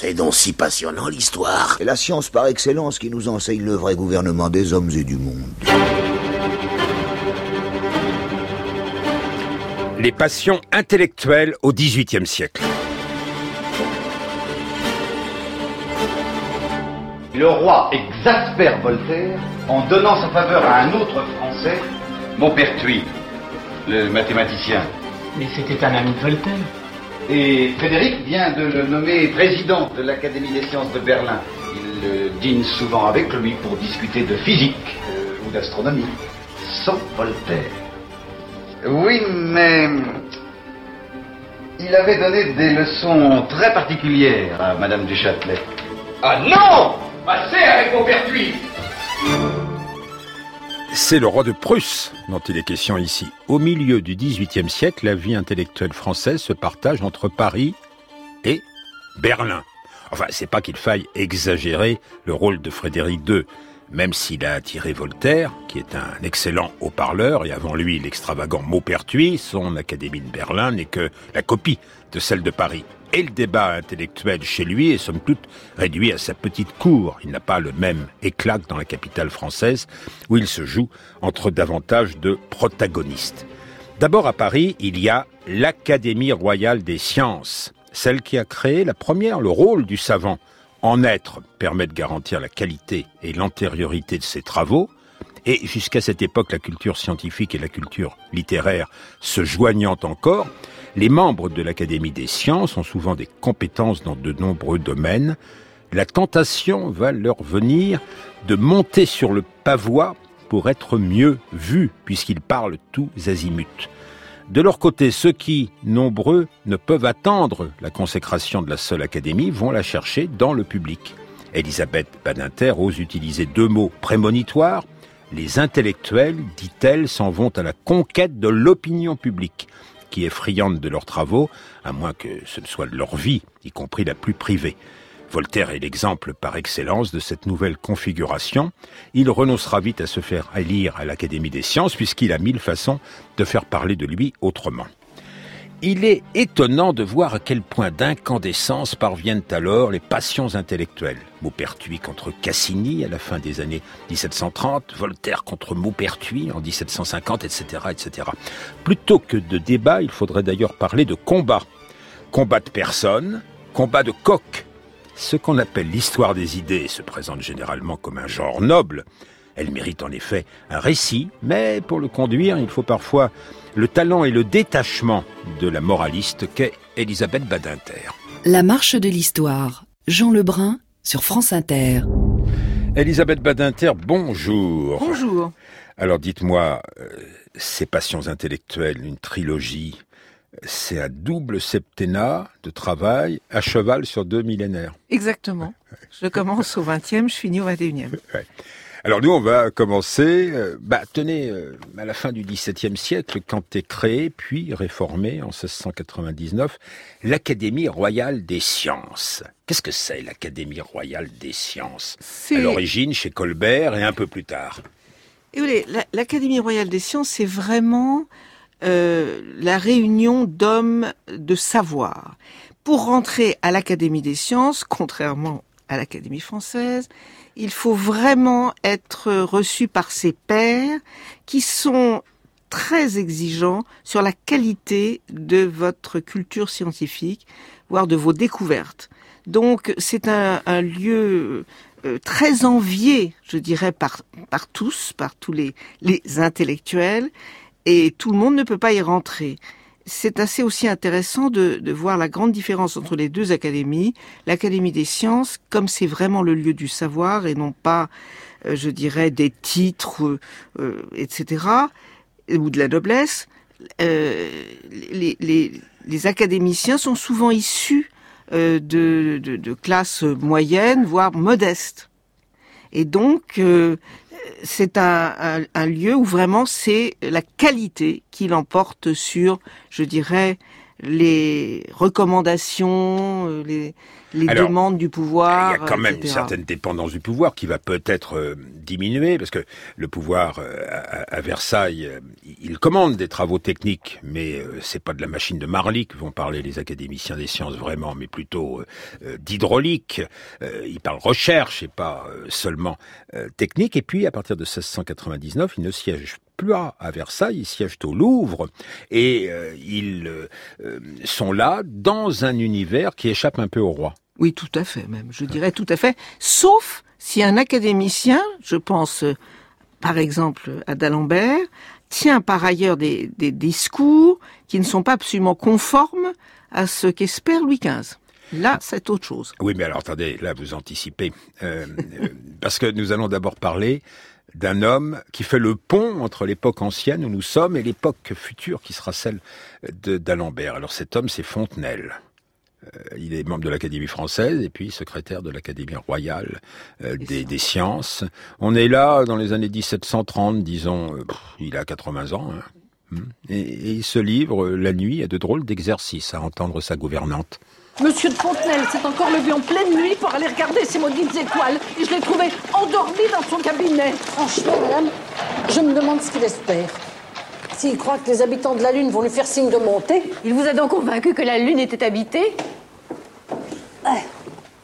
C'est donc si passionnant l'histoire. C'est la science par excellence qui nous enseigne le vrai gouvernement des hommes et du monde. Les passions intellectuelles au XVIIIe siècle. Le roi exaspère Voltaire en donnant sa faveur à un autre Français, Maupertuis, le mathématicien. Mais c'était un ami de Voltaire. Et Frédéric vient de le nommer président de l'Académie des sciences de Berlin. Il euh, dîne souvent avec lui pour discuter de physique euh, ou d'astronomie. Sans Voltaire. Oui, mais il avait donné des leçons très particulières à Madame du Châtelet. Ah non Assez avec Maupertuis C'est le roi de Prusse dont il est question ici. Au milieu du XVIIIe siècle, la vie intellectuelle française se partage entre Paris et Berlin. Enfin, c'est pas qu'il faille exagérer le rôle de Frédéric II, même s'il a attiré Voltaire, qui est un excellent haut-parleur, et avant lui l'extravagant Maupertuis, son académie de Berlin n'est que la copie de celle de Paris. Et le débat intellectuel chez lui est somme toute réduit à sa petite cour. Il n'a pas le même éclat que dans la capitale française, où il se joue entre davantage de protagonistes. D'abord à Paris, il y a l'Académie royale des sciences, celle qui a créé la première, le rôle du savant. En être permet de garantir la qualité et l'antériorité de ses travaux, et jusqu'à cette époque, la culture scientifique et la culture littéraire se joignant encore, les membres de l'Académie des sciences ont souvent des compétences dans de nombreux domaines. La tentation va leur venir de monter sur le pavois pour être mieux vus, puisqu'ils parlent tous azimuts. De leur côté, ceux qui, nombreux, ne peuvent attendre la consécration de la seule Académie vont la chercher dans le public. Elisabeth Badinter ose utiliser deux mots prémonitoires. Les intellectuels, dit-elle, s'en vont à la conquête de l'opinion publique qui est friande de leurs travaux, à moins que ce ne soit de leur vie, y compris la plus privée. Voltaire est l'exemple par excellence de cette nouvelle configuration. Il renoncera vite à se faire élire à l'Académie des sciences puisqu'il a mille façons de faire parler de lui autrement. Il est étonnant de voir à quel point d'incandescence parviennent alors les passions intellectuelles. Maupertuis contre Cassini à la fin des années 1730, Voltaire contre Maupertuis en 1750, etc., etc. Plutôt que de débat, il faudrait d'ailleurs parler de combat. Combat de personnes, combat de coq. Ce qu'on appelle l'histoire des idées se présente généralement comme un genre noble. Elle mérite en effet un récit, mais pour le conduire, il faut parfois le talent et le détachement de la moraliste qu'est Elisabeth Badinter. La marche de l'histoire. Jean Lebrun sur France Inter. Elisabeth Badinter, bonjour. Bonjour. Alors dites-moi, euh, ces passions intellectuelles, une trilogie, c'est un double septennat de travail à cheval sur deux millénaires. Exactement. Je commence au 20e, je finis au 21e. Ouais. Alors nous, on va commencer, euh, bah, tenez, euh, à la fin du XVIIe siècle, quand est créée, puis réformée en 1699, l'Académie royale des sciences. Qu'est-ce que c'est l'Académie royale des sciences? À l'origine, chez Colbert et un peu plus tard. Et l'Académie royale des sciences, c'est vraiment euh, la réunion d'hommes de savoir. Pour rentrer à l'Académie des sciences, contrairement à l'Académie française, il faut vraiment être reçu par ses pairs qui sont très exigeants sur la qualité de votre culture scientifique, voire de vos découvertes. Donc c'est un, un lieu euh, très envié, je dirais, par, par tous, par tous les, les intellectuels, et tout le monde ne peut pas y rentrer. C'est assez aussi intéressant de, voir la grande différence entre les deux académies. L'Académie des sciences, comme c'est vraiment le lieu du savoir et non pas, euh, je dirais, des titres, euh, euh, etc., ou de la noblesse, les, académiciens sont souvent issus de, classes moyennes, voire modestes. Et donc, c'est un, lieu où vraiment c'est la qualité qui l'emporte sur, je dirais, les recommandations, euh, les, les Alors, demandes du pouvoir. Il y a quand même une certaine dépendance du pouvoir qui va peut-être euh, diminuer, parce que le pouvoir euh, à, à Versailles, euh, il commande des travaux techniques, mais euh, c'est pas de la machine de Marly que vont parler les académiciens des sciences vraiment, mais plutôt euh, euh, d'hydraulique. Euh, ils parlent recherche et pas euh, seulement euh, technique. Et puis, à partir de 1699, ils ne siègent plus à Versailles, ils siègent au Louvre et euh, ils euh, euh, sont là dans un univers qui échappe un peu au roi. Oui, tout à fait, même. Je dirais tout à fait. Sauf si un académicien, je pense euh, par exemple à d'Alembert, tient par ailleurs des, des discours qui ne sont pas absolument conformes à ce qu'espère Louis XV. Là, c'est autre chose. Oui, mais alors attendez, là vous anticipez. Euh, parce que nous allons d'abord parler d'un homme qui fait le pont entre l'époque ancienne où nous sommes et l'époque future qui sera celle d'Alembert. Alors cet homme, c'est Fontenelle. Euh, il est membre de l'Académie française et puis secrétaire de l'Académie royale euh, des, des sciences. On est là dans les années 1730, disons, euh, il a 80 ans. hein. Hmm. Et, et il se livre la nuit à de drôles d'exercices à entendre sa gouvernante. Monsieur de Fontenelle s'est encore levé en pleine nuit pour aller regarder ces maudites étoiles et je l'ai trouvé endormi dans son cabinet. Franchement, madame, je me demande ce qu'il espère. S'il croit que les habitants de la Lune vont lui faire signe de monter, Il vous a donc convaincu que la Lune était habitée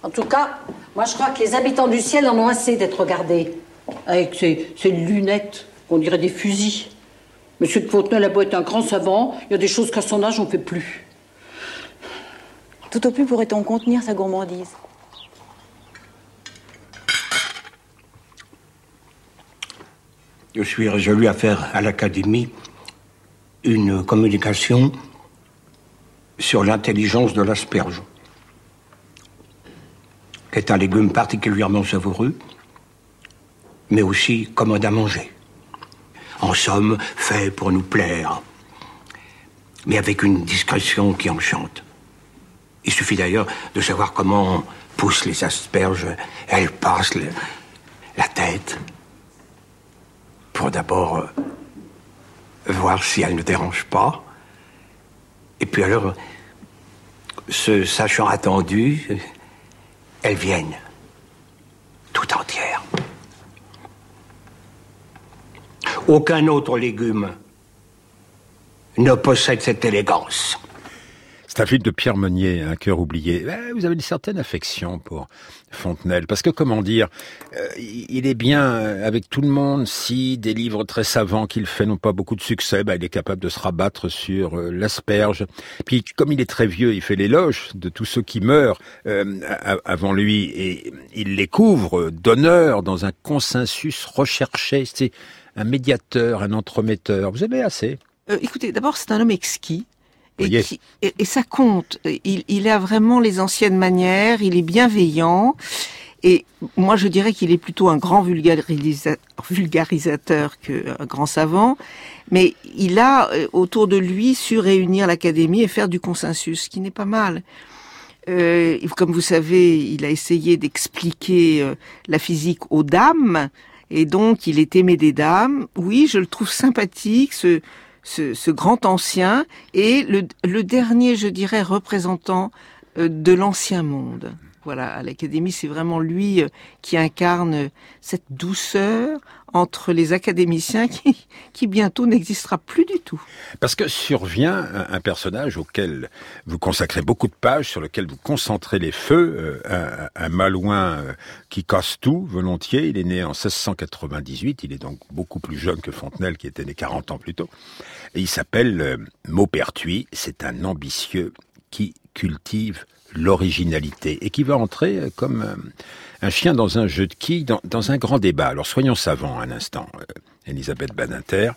en tout cas, moi je crois que les habitants du ciel en ont assez d'être regardés. Avec ces, ces lunettes, on dirait des fusils. Monsieur de Fontenelle a beau être un grand savant, il y a des choses qu'à son âge on fait plus. Tout au plus pourrait-on contenir sa gourmandise. Je suis résolu à faire à l'Académie une communication sur l'intelligence de l'asperge, qui est un légume particulièrement savoureux, mais aussi commode à manger. En somme, fait pour nous plaire, mais avec une discrétion qui enchante. Il suffit d'ailleurs de savoir comment poussent les asperges. Elles passent la tête pour d'abord euh, voir si elles ne dérangent pas. Et puis alors, se sachant attendues, elles viennent tout entières. Aucun autre légume ne possède cette élégance. C'est un film de Pierre Meunier, Un cœur oublié. Eh, Vous avez une certaine affection pour Fontenelle, parce que comment dire, euh, il est bien euh, avec tout le monde. Si des livres très savants qu'il fait n'ont pas beaucoup de succès, bah, il est capable de se rabattre sur euh, l'asperge. Puis comme il est très vieux, il fait l'éloge de tous ceux qui meurent avant lui, et il les couvre d'honneur dans un consensus recherché. C'est un médiateur, un entremetteur. Vous avez assez? Écoutez, d'abord, c'est un homme exquis. Et, Voyez. qui- et- et ça compte. Il, il a vraiment les anciennes manières, il est bienveillant. Et moi, je dirais qu'il est plutôt un grand vulgarisa- vulgarisateur qu'un grand savant. Mais il a euh, autour de lui su réunir l'académie et faire du consensus, ce qui n'est pas mal. Euh, comme vous savez, il a essayé d'expliquer euh, la physique aux dames, et donc il est aimé des dames. Oui, je le trouve sympathique, ce, ce, ce grand ancien, et le, le dernier, je dirais, représentant euh, de l'ancien monde. Voilà, à l'Académie, c'est vraiment lui euh, qui incarne cette douceur entre les académiciens qui, bientôt n'existera plus du tout. Parce que survient un, personnage auquel vous consacrez beaucoup de pages, sur lequel vous concentrez les feux, euh, un, un malouin euh, qui casse tout volontiers. Il est né en 1698, il est donc beaucoup plus jeune que Fontenelle qui était né 40 ans plus tôt. Et il s'appelle euh, Maupertuis, c'est un ambitieux qui cultive l'originalité et qui va entrer euh, comme euh, un chien dans un jeu de quilles, dans, un grand débat. Alors soyons savants un instant, euh, Elisabeth Badinter,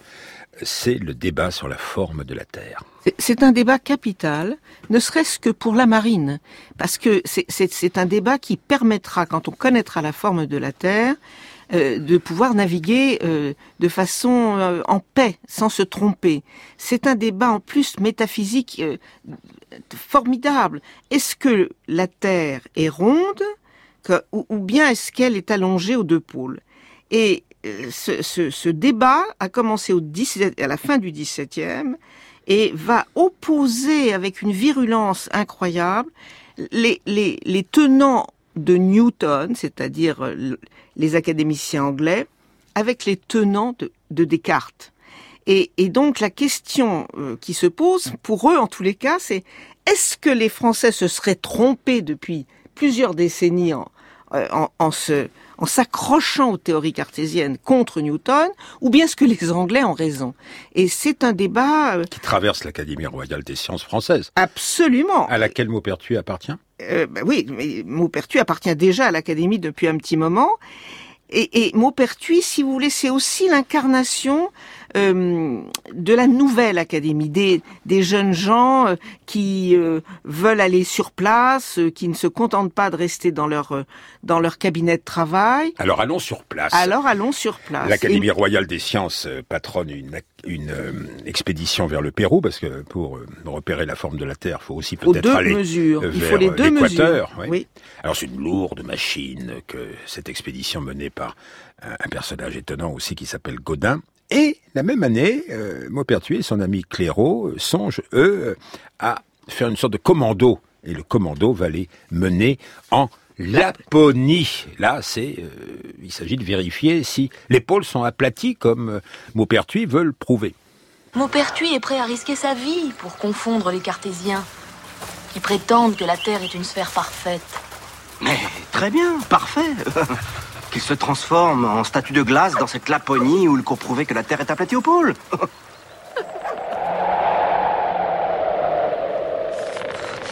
c'est le débat sur la forme de la Terre. C'est- un débat capital, ne serait-ce que pour la marine, parce que c'est un débat qui permettra, quand on connaîtra la forme de la Terre, euh, de pouvoir naviguer euh, de façon euh, en paix, sans se tromper. C'est un débat en plus métaphysique euh, formidable. Est-ce que la Terre est ronde que- ou, bien est-ce qu'elle est allongée aux deux pôles? Et euh, ce, ce- ce débat a commencé au 17 à la fin du XVIIe et va opposer avec une virulence incroyable les, les, les tenants de Newton, c'est-à-dire les académiciens anglais, avec les tenants de, de Descartes. Et, et, donc la question euh, qui se pose, pour eux en tous les cas, c'est est-ce que les Français se seraient trompés depuis plusieurs décennies en, euh, en, en se en s'accrochant aux théories cartésiennes contre Newton, ou bien est-ce que les Anglais ont raison? Et c'est un débat... Qui traverse l'Académie royale des sciences françaises. Absolument. À laquelle Maupertuis appartient? Euh, bah Oui, mais Maupertuis appartient déjà à l'Académie depuis un petit moment. Et, et Maupertuis, si vous voulez, c'est aussi l'incarnation euh, de la nouvelle académie, des, des jeunes gens euh, qui euh, veulent aller sur place, qui ne se contentent pas de rester dans leur dans leur cabinet de travail. Alors allons sur place. Alors allons sur place. L'Académie royale des sciences patronne une, une expédition vers le Pérou parce que pour repérer la forme de la Terre, faut aussi peut-être aller mesures. vers Il faut les deux l'équateur. mesures. Oui. Alors c'est une lourde machine que cette expédition menée par un, un personnage étonnant aussi qui s'appelle Godin. Et la même année, euh, Maupertuis et son ami Clairaut songent, eux, à faire une sorte de commando. Et le commando va les mener en Laponie. Là, c'est, euh, il s'agit de vérifier si les pôles sont aplatis comme euh, Maupertuis veut le prouver. Maupertuis est prêt à risquer sa vie pour confondre les cartésiens, qui prétendent que la Terre est une sphère parfaite. Mais très bien, parfait. Qu'il se transforme en statue de glace dans cette Laponie où le cours prouvait que la Terre est aplatie au pôle.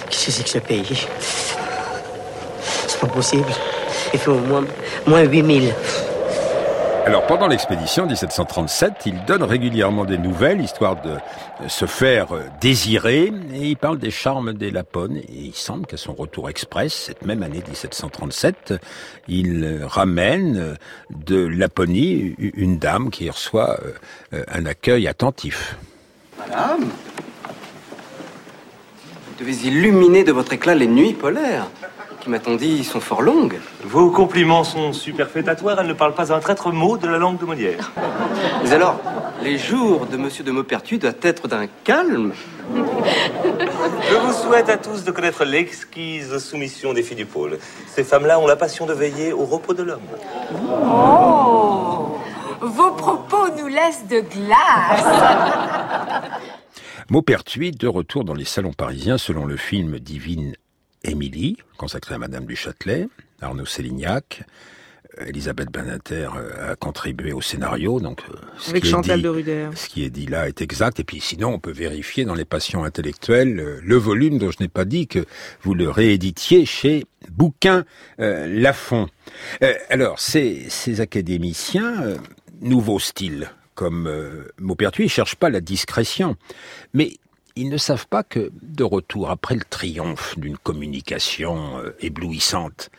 Qu'est-ce que c'est que ce pays? C'est pas possible. Il faut au moins, moins 8000. Alors pendant l'expédition 1737, il donne régulièrement des nouvelles, histoire de se faire désirer, et il parle des charmes des Lapones, et il semble qu'à son retour express, cette même année 1737, il ramène de Laponie une dame qui reçoit euh, un accueil attentif. Madame Vous devez illuminer de votre éclat les nuits polaires, qui, m'a-t-on dit, sont fort longues. Vos compliments sont superfétatoires, elle ne parle pas un traître mot de la langue de Molière. Mais alors, les jours de Monsieur de Maupertuis doivent être d'un calme. Je vous souhaite à tous de connaître l'exquise soumission des filles du pôle. Ces femmes-là ont la passion de veiller au repos de l'homme. Oh Vos propos nous laissent de glace Maupertuis, de retour dans les salons parisiens selon le film Divine Émilie, consacré à Madame du Châtelet, Arnaud Sélignac. Elisabeth Badinter euh, a contribué au scénario, donc euh, ce Avec qui est dit- de Ruder. Ce qui est dit là est exact. Et puis sinon, on peut vérifier dans les passions intellectuelles euh, le volume dont je n'ai pas dit que vous le rééditiez chez Bouquin euh, Lafon. Euh, alors, ces, ces académiciens, euh, nouveau style, comme euh, Maupertuis, ils cherchent pas la discrétion, mais ils ne savent pas que, de retour, après le triomphe d'une communication euh, éblouissante,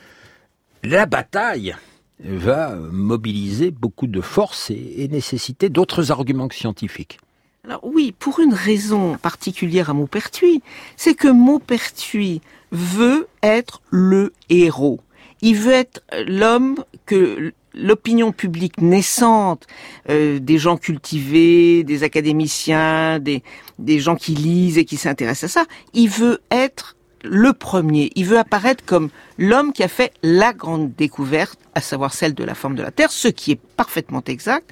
la bataille va mobiliser beaucoup de force et, nécessiter d'autres arguments que scientifiques. Alors oui, pour une raison particulière à Maupertuis, c'est que Maupertuis veut être le héros. Il veut être l'homme que l'opinion publique naissante, euh, des gens cultivés, des académiciens, des, des gens qui lisent et qui s'intéressent à ça, il veut être le premier. Il veut apparaître comme l'homme qui a fait la grande découverte, à savoir celle de la forme de la Terre, ce qui est parfaitement exact.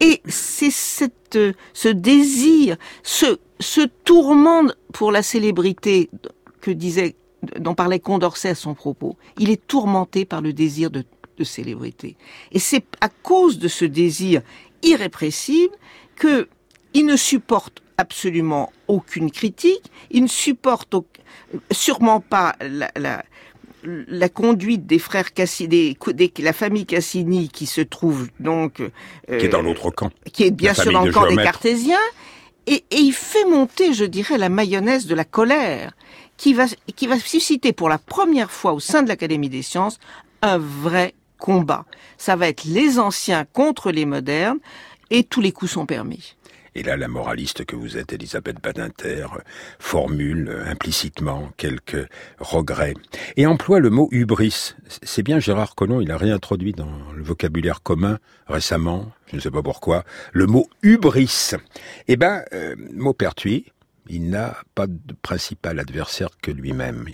Et c'est cette, euh, ce désir, ce, ce tourment pour la célébrité que disait, dont parlait Condorcet à son propos. Il est tourmenté par le désir de, de célébrité. Et c'est à cause de ce désir irrépressible que il ne supporte absolument aucune critique, il ne supporte sûrement pas la, la, la conduite des frères Cassini, des, des- la famille Cassini qui se trouve donc euh, Qui est dans l'autre camp. qui est bien La sûr dans le camp des cartésiens, et, et il fait monter, je dirais, la mayonnaise de la colère, qui va, qui va susciter pour la première fois au sein de l'Académie des sciences un vrai combat. Ça va être les anciens contre les modernes, et tous les coups sont permis. Et là, la moraliste que vous êtes, Elisabeth Badinter, formule euh, implicitement quelques regrets et emploie le mot hubris. C'est bien Gérard Collomb, il a réintroduit dans le vocabulaire commun récemment, je ne sais pas pourquoi, le mot hubris. Eh ben, euh, Maupertuis, il n'a pas de principal adversaire que lui-même.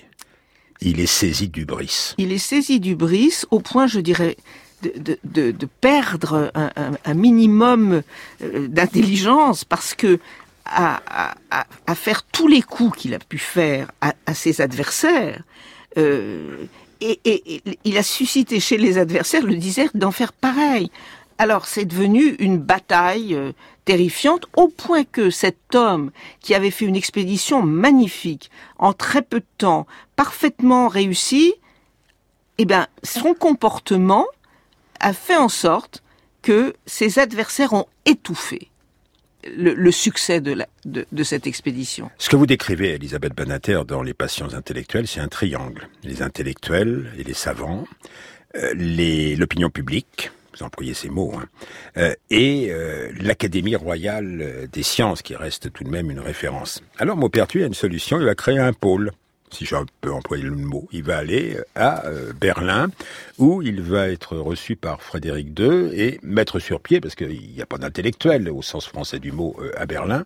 Il est saisi du bris. Il est saisi du bris au point, je dirais, de, perdre un, minimum euh, d'intelligence parce que à, faire tous les coups qu'il a pu faire à, ses adversaires, euh, il a suscité chez les adversaires le désir d'en faire pareil. Alors c'est devenu une bataille euh, terrifiante au point que cet homme qui avait fait une expédition magnifique en très peu de temps, parfaitement réussi, eh bien son comportement a fait en sorte que ses adversaires ont étouffé le, succès de, cette expédition. Ce que vous décrivez, Elisabeth Banater, dans Les passions intellectuelles, c'est un triangle. Les intellectuels et les savants, euh, l'opinion publique, vous employez ces mots, hein, euh, et euh, l'Académie royale des sciences, qui reste tout de même une référence. Alors Maupertuis a une solution, il va créer un pôle si je peux employer le mot, il va aller à euh, Berlin, où il va être reçu par Frédéric II et mettre sur pied, parce qu'il n'y a pas d'intellectuel au sens français du mot euh, à Berlin,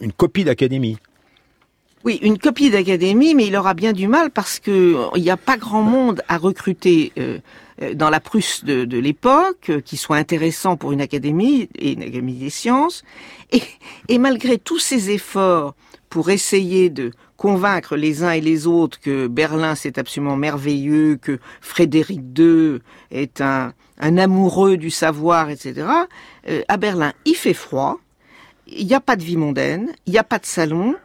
une copie d'académie. Oui, une copie d'académie, mais il aura bien du mal parce que il n'y a pas grand monde à recruter euh, dans la Prusse de, l'époque qui soit intéressant pour une académie et une académie des sciences. Et, malgré tous ces efforts pour essayer de convaincre les uns et les autres que Berlin c'est absolument merveilleux, que Frédéric II est un, un amoureux du savoir, etc. Euh, à Berlin, il fait froid, il n'y a pas de vie mondaine, il n'y a pas de salon,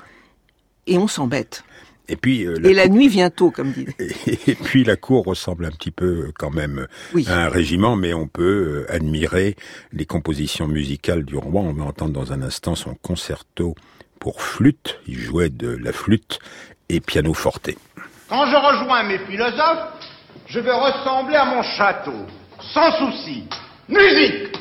et on s'embête. Et puis euh, la et la nuit vient tôt, comme dit. Et puis la cour ressemble un petit peu quand même oui. à un régiment, mais on peut admirer les compositions musicales du roi. On va entendre dans un instant son concerto pour flûte, il jouait de la flûte et piano forte. Quand je rejoins mes philosophes, je veux ressembler à mon château, sans souci. Musique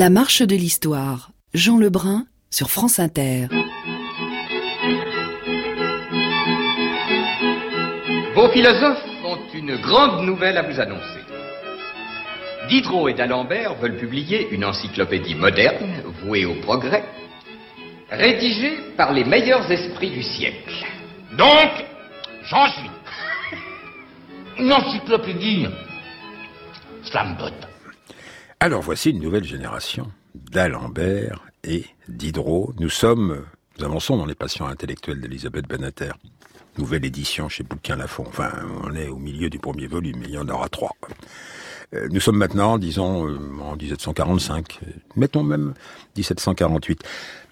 La marche de l'histoire. Jean Lebrun sur France Inter. Vos philosophes ont une grande nouvelle à vous annoncer. Diderot et d'Alembert veulent publier une encyclopédie moderne, vouée au progrès, rédigée par les meilleurs esprits du siècle. Donc, j'en suis. Une encyclopédie. Slambotte. Alors voici une nouvelle génération d'Alembert et Diderot. Nous sommes, nous avançons dans les passions intellectuelles d'Elisabeth Benater. Nouvelle édition chez Bouquin Lafont. Enfin, on est au milieu du premier volume, mais il y en aura trois. Nous sommes maintenant, disons, en 1745, mettons même 1748.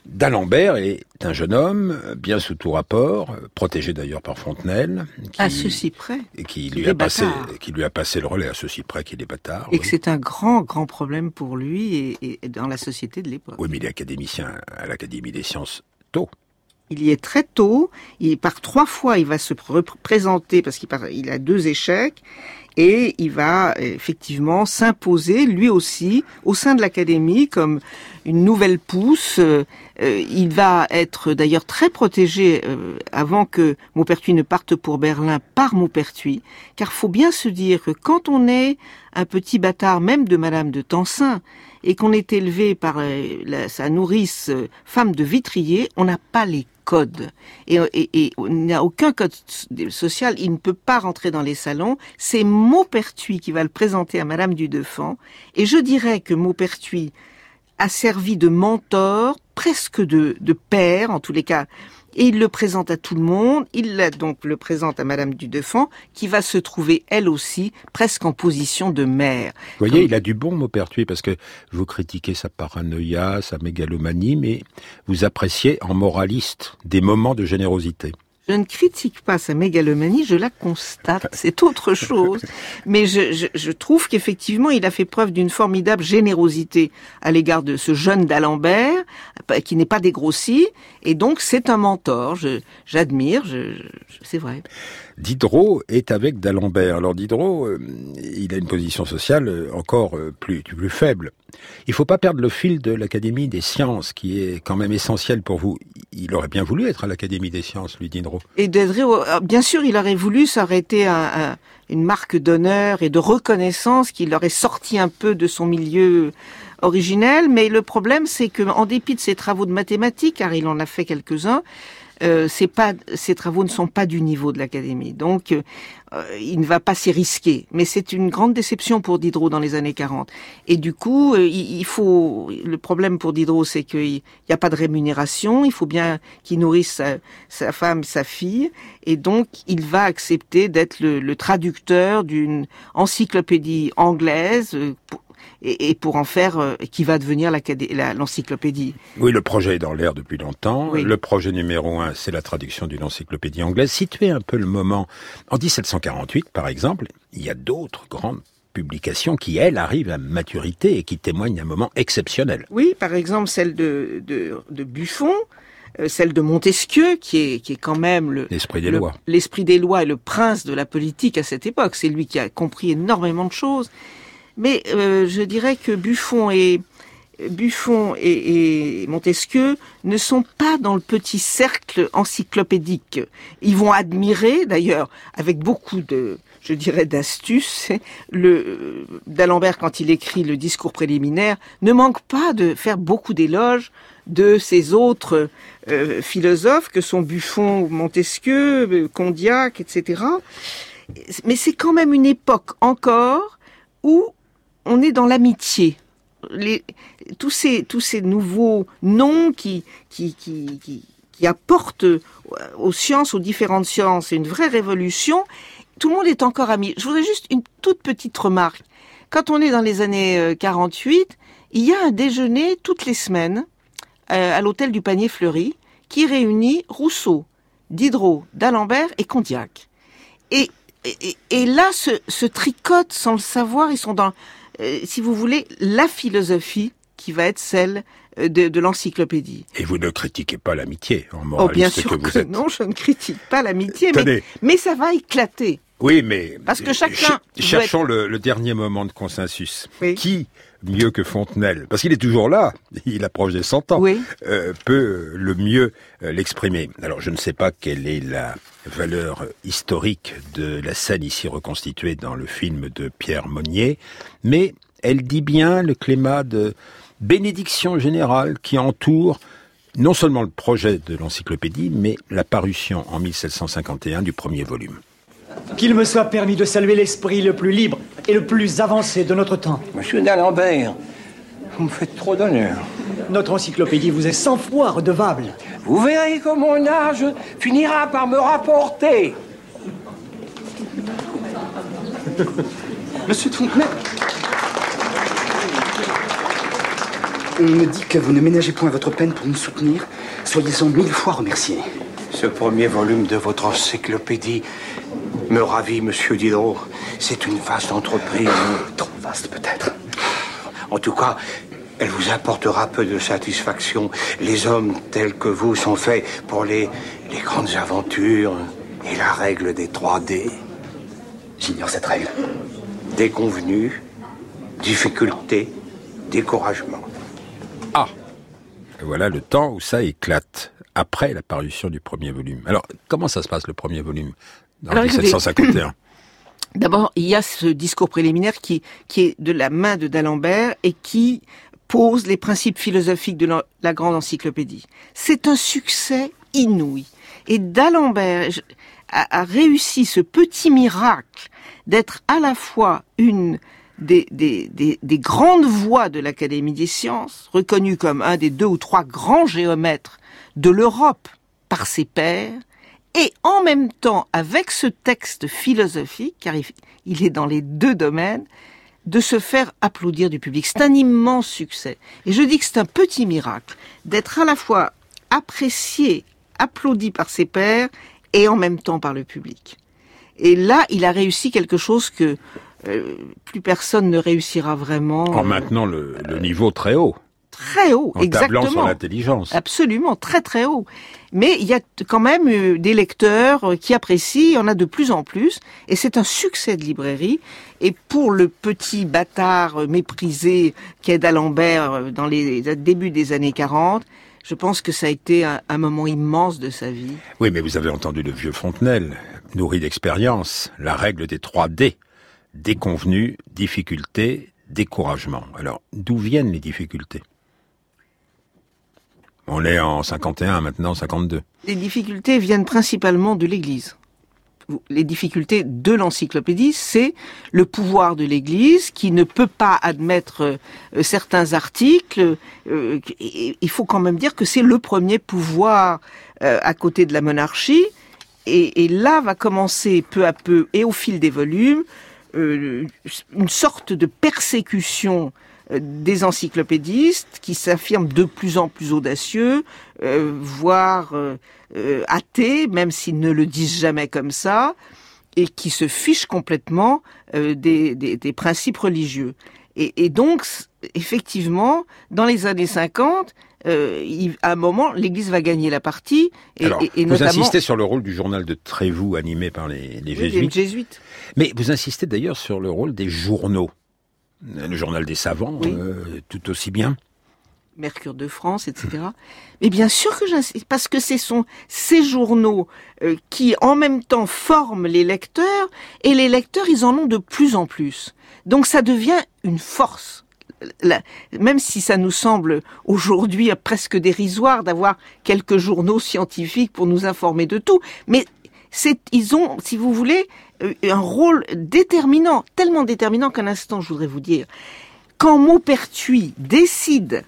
D'Alembert est un jeune homme, bien sous tout rapport, protégé d'ailleurs par Fontenelle. Qui, à ceci près. Et qui lui, a passé, qui lui a passé le relais à ceci près qu'il est bâtard. Et oui. que c'est un grand, grand problème pour lui et, et dans la société de l'époque. Oui, mais il est académicien à l'Académie des sciences tôt. Il y est très tôt. Il par trois fois, il va se présenter parce qu'il il a deux échecs et il va effectivement s'imposer lui aussi au sein de l'académie comme une nouvelle pousse. Euh, il va être d'ailleurs très protégé euh, avant que Maupertuis ne parte pour Berlin par Maupertuis, car faut bien se dire que quand on est un petit bâtard, même de Madame de Tencin, et qu'on est élevé par euh, sa nourrice femme de Vitrier, on n'a pas les code. Et, et, il n'y a aucun code social, il ne peut pas rentrer dans les salons. C'est Maupertuis qui va le présenter à Madame du Deffand. Et je dirais que Maupertuis a servi de mentor, presque de, de père, en tous les cas, et il le présente à tout le monde. Il donc le présente à Madame du Deffand, qui va se trouver elle aussi presque en position de mère. Vous voyez, il a du bon Maupertuis parce que vous critiquez sa paranoïa, sa mégalomanie, mais vous appréciez en moraliste des moments de générosité. Je ne critique pas sa mégalomanie, je la constate, c'est autre chose. Mais je, je, je trouve qu'effectivement, il a fait preuve d'une formidable générosité à l'égard de ce jeune d'Alembert, qui n'est pas dégrossi, et donc c'est un mentor, j'admire, c'est vrai. Diderot est avec d'Alembert. Alors Diderot, euh, il a une position sociale euh, encore euh, plus, plus faible. Il faut pas perdre le fil de l'Académie des sciences, qui est quand même essentiel pour vous. Il aurait bien voulu être à l'Académie des sciences, lui, Diderot. Et bien sûr, il aurait voulu, ça aurait été une marque d'honneur et de reconnaissance qu'il aurait sorti un peu de son milieu originel, mais le problème c'est que en dépit de ses travaux de mathématiques, car il en a fait quelques-uns, euh, pas, ces travaux ne sont pas du niveau de l'académie. Donc, euh, il ne va pas s'y risquer. Mais c'est une grande déception pour Diderot dans les années 40. Et du coup, euh, il, faut. Le problème pour Diderot, c'est qu'il n'y a pas de rémunération. Il faut bien qu'il nourrisse sa, femme, sa fille, et donc il va accepter d'être le, traducteur d'une encyclopédie anglaise. Euh, et, pour en faire euh, qui va devenir l'encyclopédie. Oui, le projet est dans l'air depuis longtemps. Le projet numéro un, c'est la traduction d'une encyclopédie anglaise. Situez un peu le moment. En 1748, par exemple, il y a d'autres grandes publications qui, elles, arrivent à maturité et qui témoignent d'un moment exceptionnel. Oui, par exemple celle de, de, Buffon, euh, celle de Montesquieu, qui est, qui est quand même le l'esprit des lois, l'esprit des lois et le prince de la politique à cette époque. C'est lui qui a compris énormément de choses. Mais euh, je dirais que Buffon et Buffon et, Montesquieu ne sont pas dans le petit cercle encyclopédique. Ils vont admirer, d'ailleurs, avec beaucoup de, je dirais, d'astuce, le d'Alembert quand il écrit le discours préliminaire ne manque pas de faire beaucoup d'éloges de ces autres euh, philosophes que sont Buffon, Montesquieu, Condillac, etc. Mais c'est quand même une époque encore où on est dans l'amitié. tous ces nouveaux noms qui apportent aux sciences, aux différentes sciences, une vraie révolution. Tout le monde est encore ami. Je voudrais juste une toute petite remarque. Quand on est dans les années 48, euh, il y a un déjeuner toutes les semaines euh, à l'hôtel du Panier Fleuri qui réunit Rousseau, Diderot, d'Alembert et Condillac. Et, là, se, se sans le savoir. Ils sont dans si vous voulez, la philosophie qui va être celle euh, de, l'encyclopédie. Et vous ne critiquez pas l'amitié en moraliste oh, bien sûr que, non, je ne critique pas l'amitié, mais, mais ça va éclater. Oui, mais parce que chacun. cherchons le, dernier moment de consensus. Qui mieux que Fontenelle, parce qu'il est toujours là, il approche des 100 ans, euh, peut le mieux l'exprimer. Alors je ne sais pas quelle est la valeur historique de la scène ici reconstituée dans le film de Pierre Monnier, mais elle dit bien le climat de bénédiction générale qui entoure non seulement le projet de l'encyclopédie, mais la parution en 1751 du premier volume. Qu'il me soit permis de saluer l'esprit le plus libre et le plus avancé de notre temps. Monsieur d'Alembert, vous me faites trop d'honneur. Notre encyclopédie vous est cent fois redevable. Vous verrez que mon âge finira par me rapporter. Monsieur de Fontenay, on me dit que vous ne ménagez point votre peine pour nous soutenir. Soyez-en mille fois remerciés. Ce premier volume de votre encyclopédie me ravit, monsieur Diderot. C'est une vaste entreprise. Trop vaste, peut-être. En tout cas, Elle vous apportera peu de satisfaction. Les hommes tels que vous sont faits pour les, les grandes aventures et la règle des 3D. J'ignore cette règle. Déconvenue, difficulté, découragement. Ah Voilà le temps où ça éclate, après la parution du premier volume. Alors, comment ça se passe le premier volume? En Alors, écoutez, 1751 D'abord, il y a ce discours préliminaire qui, qui est de la main de d'Alembert et qui pose les principes philosophiques de la, grande encyclopédie. C'est un succès inouï. Et d'Alembert a, a réussi ce petit miracle d'être à la fois une des, des, des, des grandes voix de l'Académie des sciences, reconnu comme un des deux ou trois grands géomètres de l'Europe par ses pairs, et en même temps, avec ce texte philosophique, car il- est dans les deux domaines, de se faire applaudir du public. C'est un immense succès. Et je dis que c'est un petit miracle d'être à la fois apprécié, applaudi par ses pairs et en même temps par le public. Et là, il a réussi quelque chose que euh, plus personne ne réussira vraiment. En maintenant le, le niveau très haut, Très haut, en tablant sur exactement. l'intelligence. Absolument, très très haut. Mais il y a quand même euh, des lecteurs euh, qui apprécient, il y en a de plus en plus, et c'est un succès de librairie. Et pour le petit bâtard euh, méprisé qu'est d'Alembert dans les débuts des années 40, je pense que ça a été un, un moment immense de sa vie. Oui, mais vous avez entendu le vieux Fontenelle, nourri d'expérience, la règle des 3 D. Déconvenue, difficulté, découragement. Alors, d'où viennent les difficultés? On est en 51, maintenant 52. Les difficultés viennent principalement de l'Église. Les difficultés de l'encyclopédie, c'est le pouvoir de l'Église qui ne peut pas admettre euh, certains articles. Euh, il faut quand même dire que c'est le premier pouvoir euh, à côté de la monarchie. Et, là va commencer peu à peu, et au fil des volumes, une sorte de persécution des encyclopédistes qui s'affirment de plus en plus audacieux, euh, voire euh, euh, athées, même s'ils ne le disent jamais comme ça, et qui se fichent complètement euh, des, des- des principes religieux. Et, et donc, effectivement, dans les années 50, euh, il- à un moment, l'Église va gagner la partie, et, Alors, et- et vous notamment insistez sur le rôle du journal de Trévoux animé par les, les Oui, les jésuites. jésuites. Mais vous insistez d'ailleurs sur le rôle des journaux. Le journal des savants, Oui. euh, tout aussi bien. Mercure de France, etc. Mais bien sûr que j'insiste, parce que ce sont ces journaux euh, qui, en même temps, forment les lecteurs, et les lecteurs, ils en ont de plus en plus. Donc ça devient une force. La- même si ça nous semble aujourd'hui presque dérisoire d'avoir quelques journaux scientifiques pour nous informer de tout, mais ils ont, si vous voulez, euh, un rôle déterminant, tellement déterminant qu'un instant, je voudrais vous dire, quand Maupertuis décide,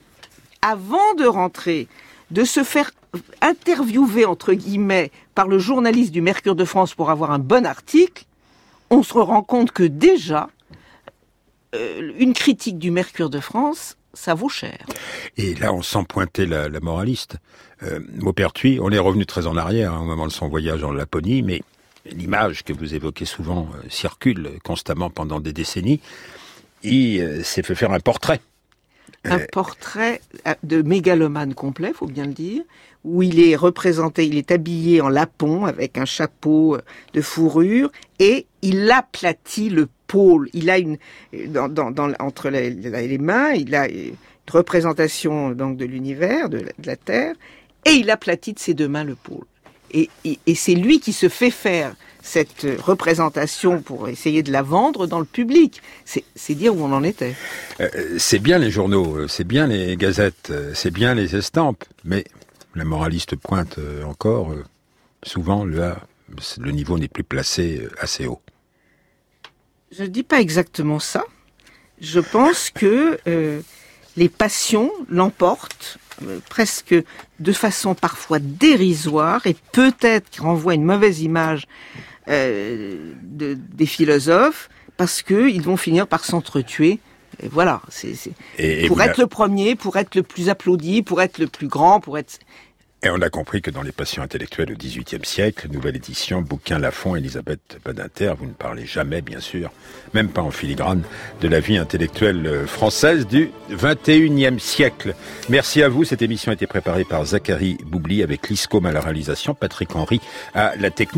avant de rentrer, de se faire interviewer, entre guillemets, par le journaliste du Mercure de France pour avoir un bon article, on se rend compte que déjà, euh, une critique du Mercure de France, ça vaut cher. Et là, on sent pointer la, moraliste. Euh, Maupertuis, on est revenu très en arrière hein, au moment de son voyage en Laponie, mais l'image que vous évoquez souvent euh, circule constamment pendant des décennies. Il euh, s'est fait faire un portrait. Un portrait euh, de mégalomane complet, faut bien le dire, où il est représenté, il est habillé en lapon avec un chapeau euh, de fourrure et il aplatit le pôle. Il a une entre les, mains, il a une représentation donc de l'univers, de, la- Terre, et il aplatit de ses deux mains le pôle. Et c'est lui qui se fait faire cette représentation pour essayer de la vendre dans le public. C'est dire où on en était. Euh, c'est bien les journaux, euh, c'est bien les gazettes, euh, c'est bien les estampes, mais la moraliste pointe encore, souvent, là, le niveau n'est plus placé assez haut. Je ne dis pas exactement ça. Je pense que euh, les passions l'emportent euh, presque de façon parfois dérisoire et peut-être qui renvoie une mauvaise image euh, de- des philosophes parce qu'ils vont finir par s'entretuer. Et voilà, c'est pour être le premier, pour être le plus applaudi, pour être le plus grand, pour être Et on a compris que dans les passions intellectuelles au XVIIIe siècle, nouvelle édition, bouquin Lafont, Elisabeth Badinter, vous ne parlez jamais, bien sûr, même pas en filigrane, de la vie intellectuelle euh, française du XXIe siècle. Merci à vous. Cette émission a été préparée par Zachary Boubli avec l'ISCOM à la réalisation, Patrick Henry à la technique.